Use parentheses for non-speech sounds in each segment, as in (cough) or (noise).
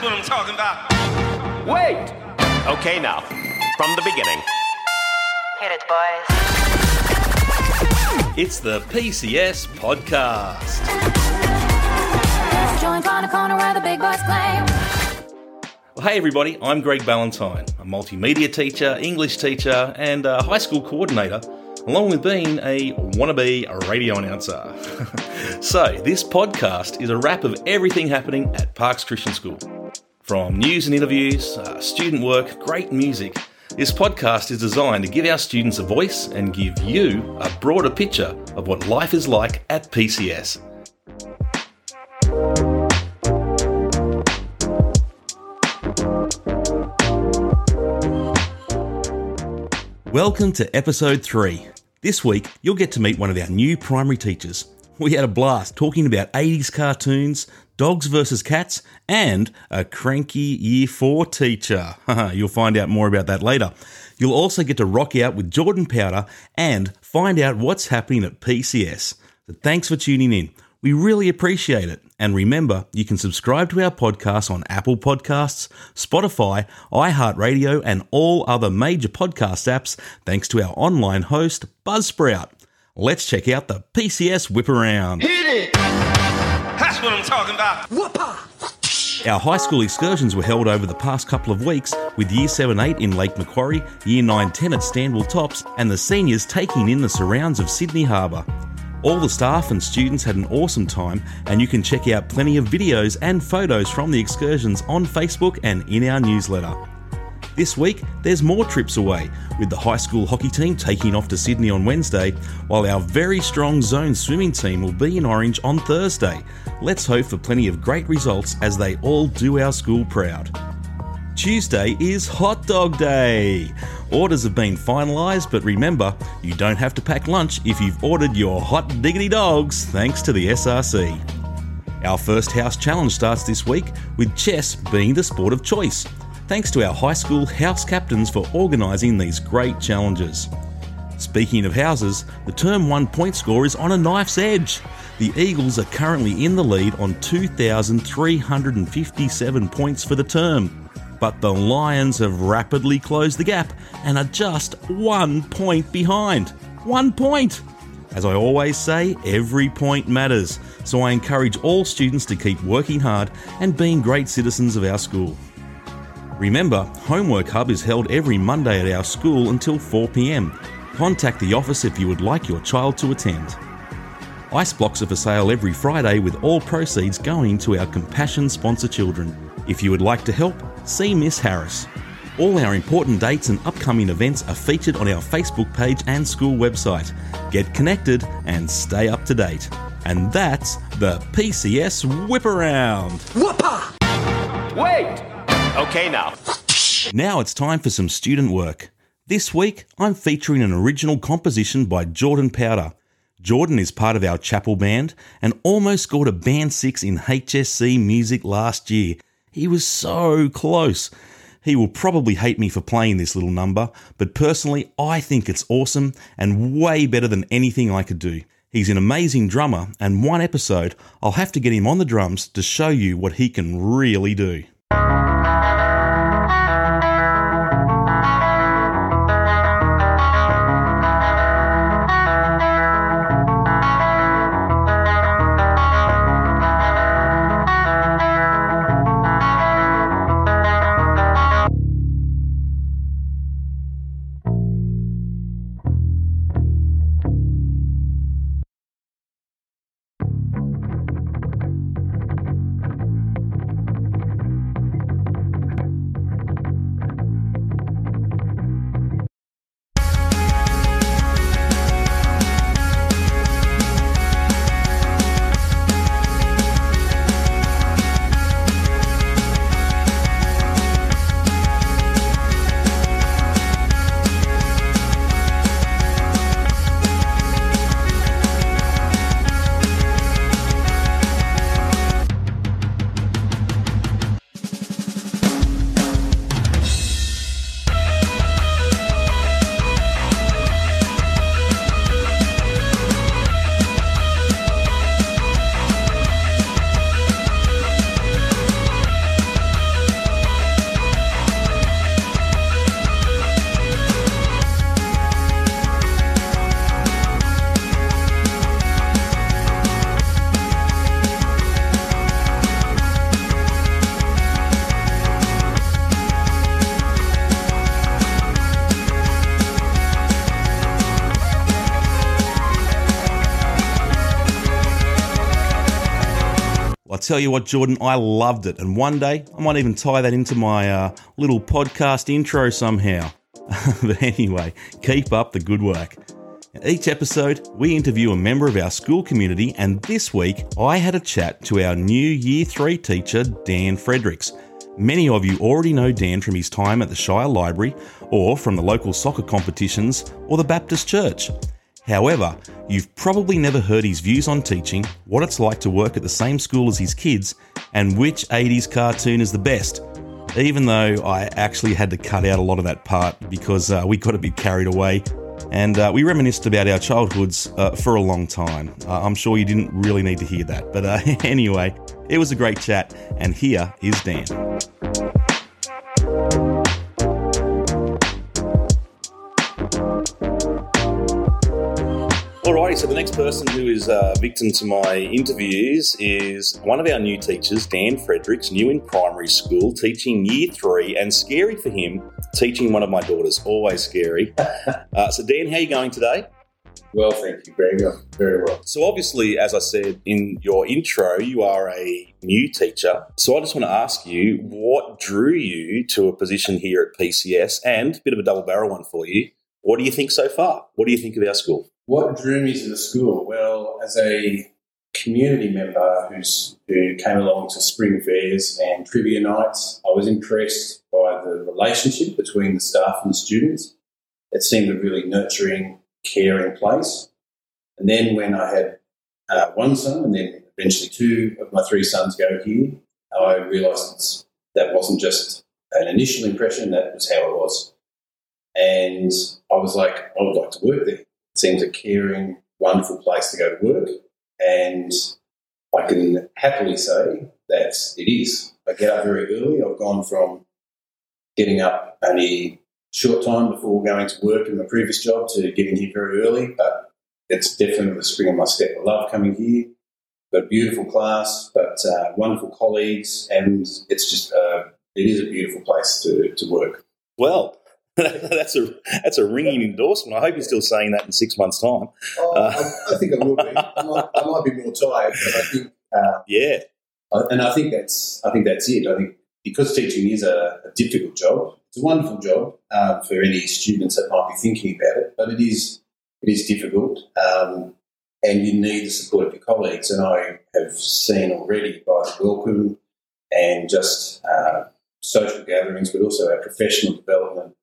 That's what I'm talking about. Wait! Okay, now, from the beginning. Hit it, boys. It's the PCS podcast. Join on a corner where the big boys play. Well, hey everybody, I'm Greg Ballantyne, a multimedia teacher, English teacher, and a high school coordinator, along with being a wannabe radio announcer. (laughs) so, this podcast is a wrap of everything happening at Parks Christian School. From news and interviews, uh, student work, great music, this podcast is designed to give our students a voice and give you a broader picture of what life is like at PCS. Welcome to episode 3. This week, you'll get to meet one of our new primary teachers. We had a blast talking about 80s cartoons, dogs versus cats, and a cranky year 4 teacher. (laughs) you'll find out more about that later. You'll also get to rock out with Jordan Powter and find out what's happening at PCS. So thanks for tuning in. We really appreciate it. And remember, you can subscribe to our podcast on Apple Podcasts, Spotify, iHeartRadio, and all other major podcast apps thanks to our online host, Buzzsprout. Let's check out the PCS Whip Around. Hit it! That's what I'm talking about. Our high school excursions were held over the past couple of weeks with Year 7 8 in Lake Macquarie, Year 9 10 at Stanwell Tops, and the seniors taking in the surrounds of Sydney Harbour. All the staff and students had an awesome time, and you can check out plenty of videos and photos from the excursions on Facebook and in our newsletter. This week, there's more trips away, with the high school hockey team taking off to Sydney on Wednesday, while our very strong zone swimming team will be in Orange on Thursday. Let's hope for plenty of great results as they all do our school proud. Tuesday is Hot Dog Day. Orders have been finalised, but remember, you don't have to pack lunch if you've ordered your hot diggity dogs thanks to the SRC. Our first house challenge starts this week with chess being the sport of choice, thanks to our high school house captains for organising these great challenges. Speaking of houses, the term one point score is on a knife's edge. The Eagles are currently in the lead on 2,357 points for the term, but the Lions have rapidly closed the gap and are just one point behind. One point! As I always say, every point matters, so I encourage all students to keep working hard and being great citizens of our school. Remember, Homework Hub is held every Monday at our school until 4pm. Contact the office if you would like your child to attend. Ice blocks are for sale every Friday with all proceeds going to our Compassion sponsor children. If you would like to help, see Miss Harris. All our important dates and upcoming events are featured on our Facebook page and school website. Get connected and stay up to date. And that's the PCS Whip Around. Wait! Okay, now. Now it's time for some student work. This week, I'm featuring an original composition by Jordan Powter. Jordan is part of our chapel band and almost scored a band 6 in HSC music last year. He was so close. He will probably hate me for playing this little number, but personally, I think it's awesome and way better than anything I could do. He's an amazing drummer, and one episode, I'll have to get him on the drums to show you what he can really do. Tell you what, Jordan, I loved it. And one day I might even tie that into my uh, little podcast intro somehow. (laughs) but anyway, keep up the good work. Each episode, we interview a member of our school community, and this week I had a chat to our new Year 3 teacher, Dan Fredericks. Many of you already know Dan from his time at the Shire Library, or from the local soccer competitions, or the Baptist Church. However, you've probably never heard his views on teaching, what it's like to work at the same school as his kids, and which 80s cartoon is the best. Even though I actually had to cut out a lot of that part because uh, we got a bit carried away and uh, we reminisced about our childhoods uh, for a long time. Uh, I'm sure you didn't really need to hear that, but uh, (laughs) anyway, it was a great chat, and here is Dan. Alrighty, so the next person who is uh, victim to my interviews is one of our new teachers, Dan Fredericks, new in primary school, teaching year three, and scary for him, teaching one of my daughters. Always scary. (laughs) Uh, so, Dan, how are you going today? Well, thank you. I'm very well. So, obviously, as I said in your intro, you are a new teacher. So, I just want to ask you what drew you to a position here at PCS and a bit of a double barrel one for you. What do you think so far? What do you think of our school? What drew me to the school? Well, as a community member who's, who came along to spring fairs and trivia nights, I was impressed by the relationship between the staff and the students. It seemed a really nurturing, caring place. And then when I had uh, one son and then eventually two of my three sons go here, I realised that wasn't just an initial impression, that was how it was. And I was like, I would like to work there. It seems a caring, wonderful place to go to work. And I can happily say that it is. I get up very early. I've gone from getting up only short time before going to work in my previous job to getting here very early, but it's definitely the spring in my step. I love coming here. Got a beautiful class, but uh, wonderful colleagues, and it's just uh, it is a beautiful place to, to work. Well, (laughs) that's a that's a ringing endorsement. I hope you're still saying that in six months' time. Oh, I, I think I will be. I might, I might be more tired, but I think uh, Yeah, and I think that's I think that's it. I think because teaching is a, a difficult job, it's a wonderful job um, for any students that might be thinking about it, but it is it is difficult, um, and you need the support of your colleagues. And I have seen already by the welcome and just uh, social gatherings, but also our professional development.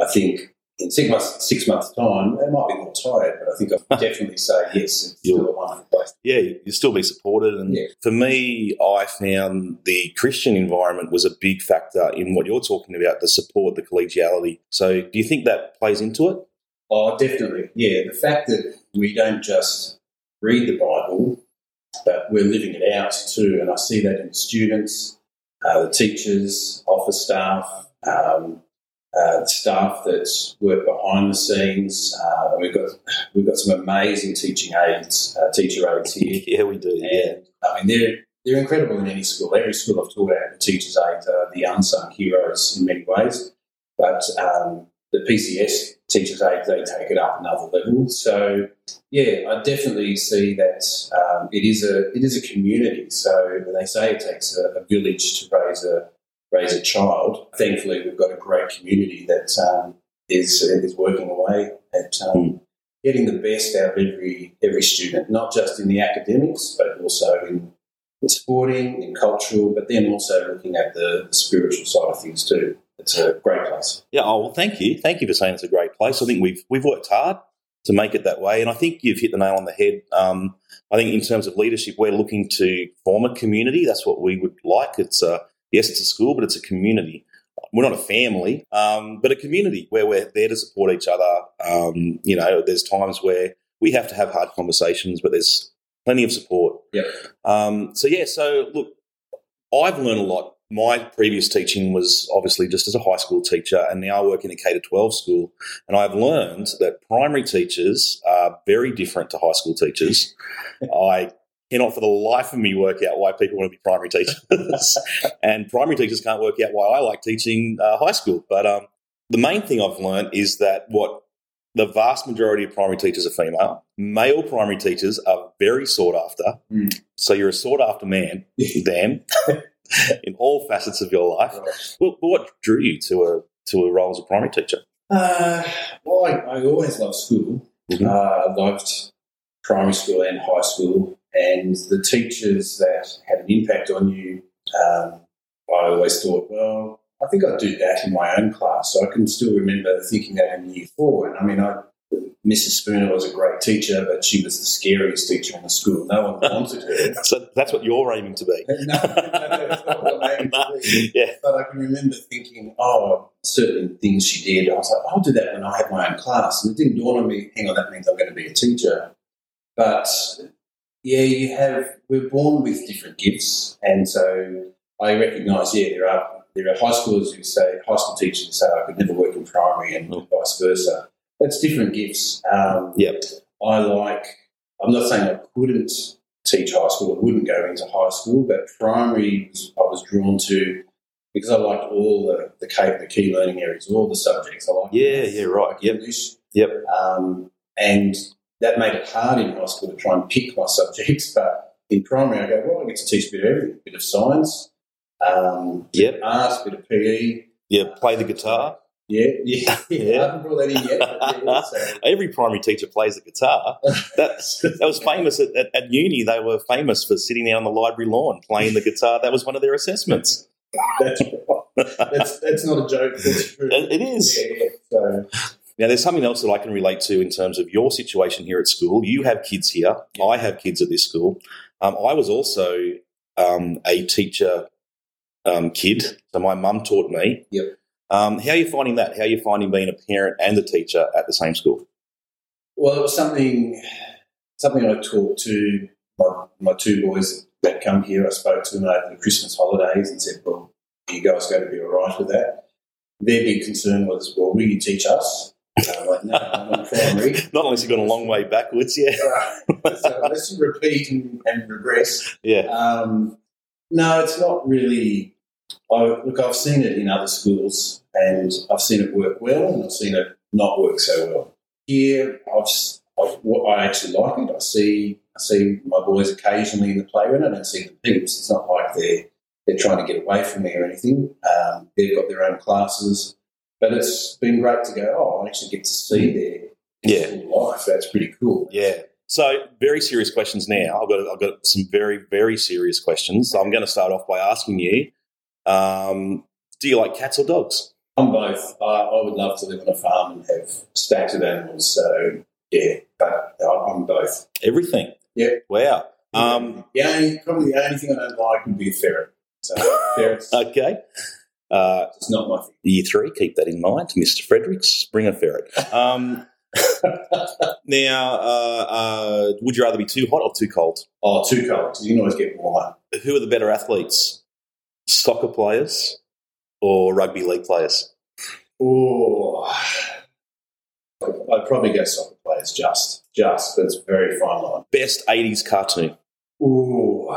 I think in six months six months time, they might be more tired, but I think I would (laughs) definitely say yes, it's still a wonderful place. yeah, you'll still be supported. And Yeah. for me, I found the Christian environment was a big factor in what you're talking about the support, the collegiality. So, do you think that plays into it? Oh, definitely. Yeah, the fact that we don't just read the Bible, but we're living it out too. And I see that in students, uh, the teachers, office staff, um, uh, staff that work behind the scenes. Uh, we've got we've got some amazing teaching aides, uh, teacher aides here. (laughs) Yeah, we do. Yeah. And I mean, they're they're incredible in any school. Every school I've taught at, the teachers' aides are the unsung heroes in many ways. But um, the PCS teachers' aides, they take it up another level. So yeah, I definitely see that um, it is a it is a community. So when they say it takes a, a village to raise a raise a child, thankfully we've got a great community that um, is is working away at um, getting the best out of every every student, not just in the academics, but also in, in sporting, in cultural, but then also looking at the, the spiritual side of things too. It's a great place. Yeah. Oh, well, thank you. Thank you for saying it's a great place. I think we've we've worked hard to make it that way, and I think you've hit the nail on the head. Um, I think in terms of leadership, we're looking to form a community. That's what we would like. It's a yes, it's a school, but it's a community. We're not a family, um, but a community where we're there to support each other. Um, you know, there's times where we have to have hard conversations, but there's plenty of support. Yep. Um, so yeah, so look, I've learned a lot. My previous teaching was obviously just as a high school teacher, and now I work in a K to 12 school. And I've learned that primary teachers are very different to high school teachers. (laughs) I cannot for the life of me work out why people want to be primary teachers. (laughs) and primary teachers can't work out why I like teaching uh, high school. But um, the main thing I've learned is that what the vast majority of primary teachers are female. Male primary teachers are very sought after. Mm. So you're a sought after man, (laughs) Dan, (laughs) in all facets of your life. Right. Well, what drew you to a to a role as a primary teacher? Uh, well, I, I always loved school. Mhm. Uh, I loved primary school and high school, and the teachers that had an impact on you. Um, I always thought, well, I think I'd do that in my own class. So I can still remember thinking that in year four. And I mean, I, Mrs. Spooner was a great teacher, but she was the scariest teacher in the school. No one wanted her. (laughs) So that's what you're aiming to be. (laughs) no, no, that's not what I'm aiming to be. (laughs) yeah. But I can remember thinking, oh, certain things she did. I was like, I'll do that when I have my own class. And it didn't dawn on me, hang on, that means I'm going to be a teacher. But yeah, you have, we're born with different gifts. And so I recognise, yeah, there are there are high schoolers who say, high school teachers who say, I could never work in primary and Mm. vice versa. That's different gifts. Um, Yep. I like, I'm not saying I couldn't teach high school, I wouldn't go into high school, but primary I was drawn to because I liked all the, the, key, the key learning areas, all the subjects. I like. Yeah, yeah, right. Yep. English, Yep. um, and that made it hard in high school to try and pick my (laughs) subjects. But in primary, I go, well, I get to teach a bit of everything, a bit of science, um, Yep. art, a bit of PE. Yeah. Play the guitar. Yeah, (laughs) yeah, yeah. (laughs) Yeah. I haven't brought that in yet. Yeah, so. Every primary teacher plays the guitar. That's that was famous at, at, at uni. They were famous for sitting there on the library lawn playing the guitar. That was one of their assessments. That's, that's, that's not a joke. That's true. It- is. Yeah. So, Now, there's something else that I can relate to in terms of your situation here at school. You have kids here. I have kids at this school. Um, I was also um, a teacher um, kid, so my mum taught me. Yep. Um, how are you finding that? How are you finding being a parent and a teacher at the same school? well, it was something something I talked to my, my two boys that come here. I spoke to them over the Christmas holidays and said, "Well, you guys going to be all right with that?" Their big concern was, "Well, will you teach us?" I'm like, "No, I'm in primary." (laughs) Not unless you've gone a long way backwards, yeah. so unless you repeat and, and regress, Yeah. Um, no, it's not really. I, look, I've seen it in other schools, and I've seen it work well, and I've seen it not work so well. Here, I've, I've I actually like it. I see, I see my boys occasionally in the playground. I don't see them heaps. It's not like they're they're trying to get away from me or anything. Um, they've got their own classes, but it's been great to go. Oh, I actually get to see their Yeah. life. That's pretty cool. Yeah. So, very serious questions now. I've got I've got some very very serious questions. So I'm going to start off by asking you: um, Do you like cats or dogs? I'm both. I, I would love to live on a farm and have stacks of animals. So yeah, but I'm both. Everything. Yeah. Wow. Um, only probably the only thing I don't like would be a ferret. So ferrets (laughs) okay. Uh, it's not my year three, keep that in mind, Mr. Fredericks. Bring a ferret. Um, (laughs) now, uh, uh, would you rather be too hot or too cold? Oh, too cold. Because you can always get warmer. Who are the better athletes? Soccer players or rugby league players? Oh, I'd probably go soccer players. Just, just, but it's a very fine line. Best 80s cartoon? Ooh.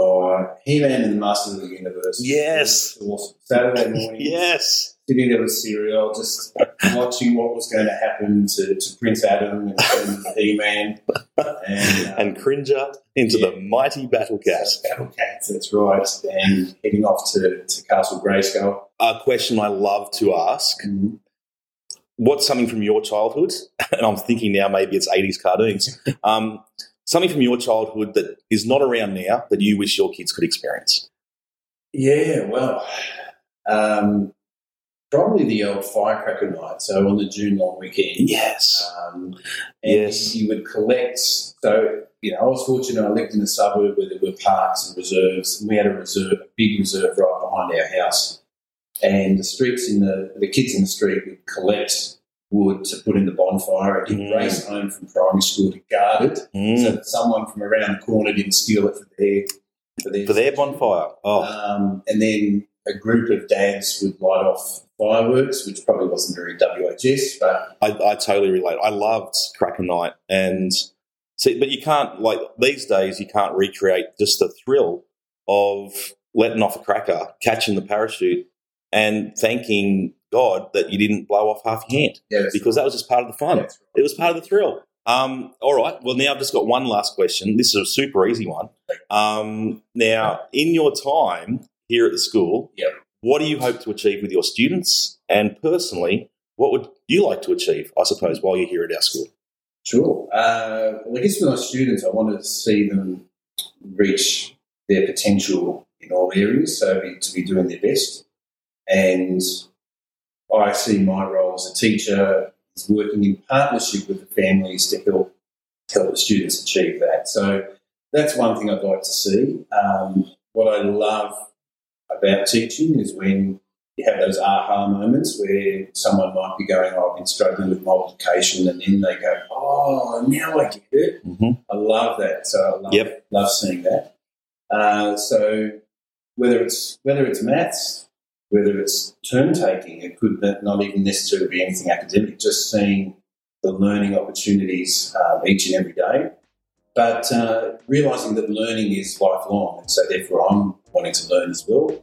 Oh, He-Man and the Masters of the Universe. Yes. Awesome. Saturday (laughs) morning. Yes. sitting there with cereal, just watching what was going to happen to, to Prince Adam and, and (laughs) He-Man and, And Cringer into Yeah. the mighty Battle Cat. Battle Cats. That's right, and heading off to, to Castle Grayskull. A question I love to ask what's something from your childhood? (laughs) And I'm thinking now maybe it's 80s cartoons. Um, something from your childhood that is not around now that you wish your kids could experience. Yeah, well, um, probably the old firecracker night. So on the June long weekend. Yes. Um, and Yes. you would collect. So, you know, I was fortunate. I lived in a suburb where there were parks and reserves, and we had a reserve, a big reserve right behind our house. And the streets in the the kids in the street would collect wood to put in the bonfire, and you'd Mm. race home from primary school to guard it, so Mm. that someone from around the corner didn't steal it for their for their, For their bonfire. Oh, um, and then a group of dads would light off fireworks, which probably wasn't very WHS, but I, I totally relate. I loved Cracker Night, and see, but you can't like these days. You can't recreate just the thrill of letting off a cracker, catching the parachute, and thanking God that you didn't blow off half your hand because that was just part of the fun. That's It was part of the thrill. Um, all right. Well, now I've just got one last question. This is a super easy one. Um, now, in your time here at the school, Yep. what do you hope to achieve with your students? And personally, what would you like to achieve, I suppose, while you're here at our school? Sure. Uh, well, I guess with my students, I want to see them reach their potential in all areas, so to be doing their best. And I see my role as a teacher is working in partnership with the families to help help the students achieve that. So that's one thing I'd like to see. Um, what I love about teaching is when you have those aha moments where someone might be going, oh, I've been struggling with multiplication, and then they go, oh, now I get it. Mhm. I love that. So I love, Yep. love seeing that. Uh, so whether it's whether it's maths, whether it's term taking, it could not even necessarily be anything academic. Just seeing the learning opportunities um, each and every day, but uh, realizing that learning is lifelong, and so therefore I'm wanting to learn as well.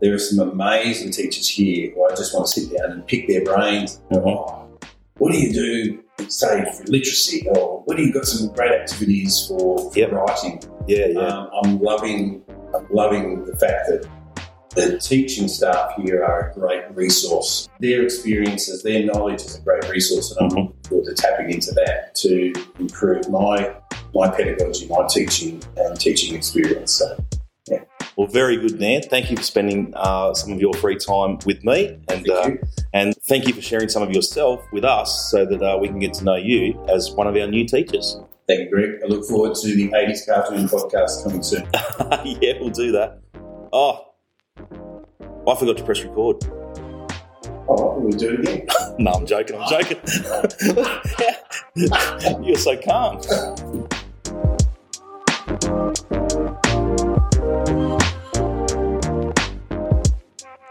There are some amazing teachers here who I just want to sit down and pick their brains. Oh, what do you do, say, for literacy? Or what do you got some great activities for, for Yep. writing? Yeah, yeah. Um, I'm loving, I'm loving the fact that the teaching staff here are a great resource. Their experiences, their knowledge is a great resource, and I'm Mhm. looking forward to tapping into that to improve my my pedagogy, my teaching and teaching experience. So, Well, very good, Dan. Thank you for spending uh, some of your free time with me, and thank uh, you. and thank you for sharing some of yourself with us, so that uh, we can get to know you as one of our new teachers. Thank you, Greg. I look forward to the 80s Cartoon podcast coming soon. (laughs) yeah, we'll do that. Oh, I forgot to press record. Oh, we'll do it again. (laughs) No, I'm joking. I'm joking. You're so calm.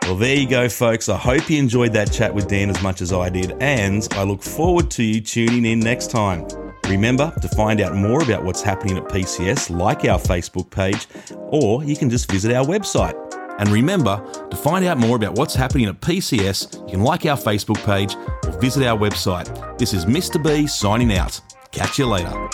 Well, there you go, folks. I hope you enjoyed that chat with Dan as much as I did, and I look forward to you tuning in next time. Remember to find out more about what's happening at PCS, like our Facebook page, or you can just visit our website. And remember to find out more about what's happening at PCS, you can like our Facebook page or visit our website. This is Mr. B signing out. Catch you later.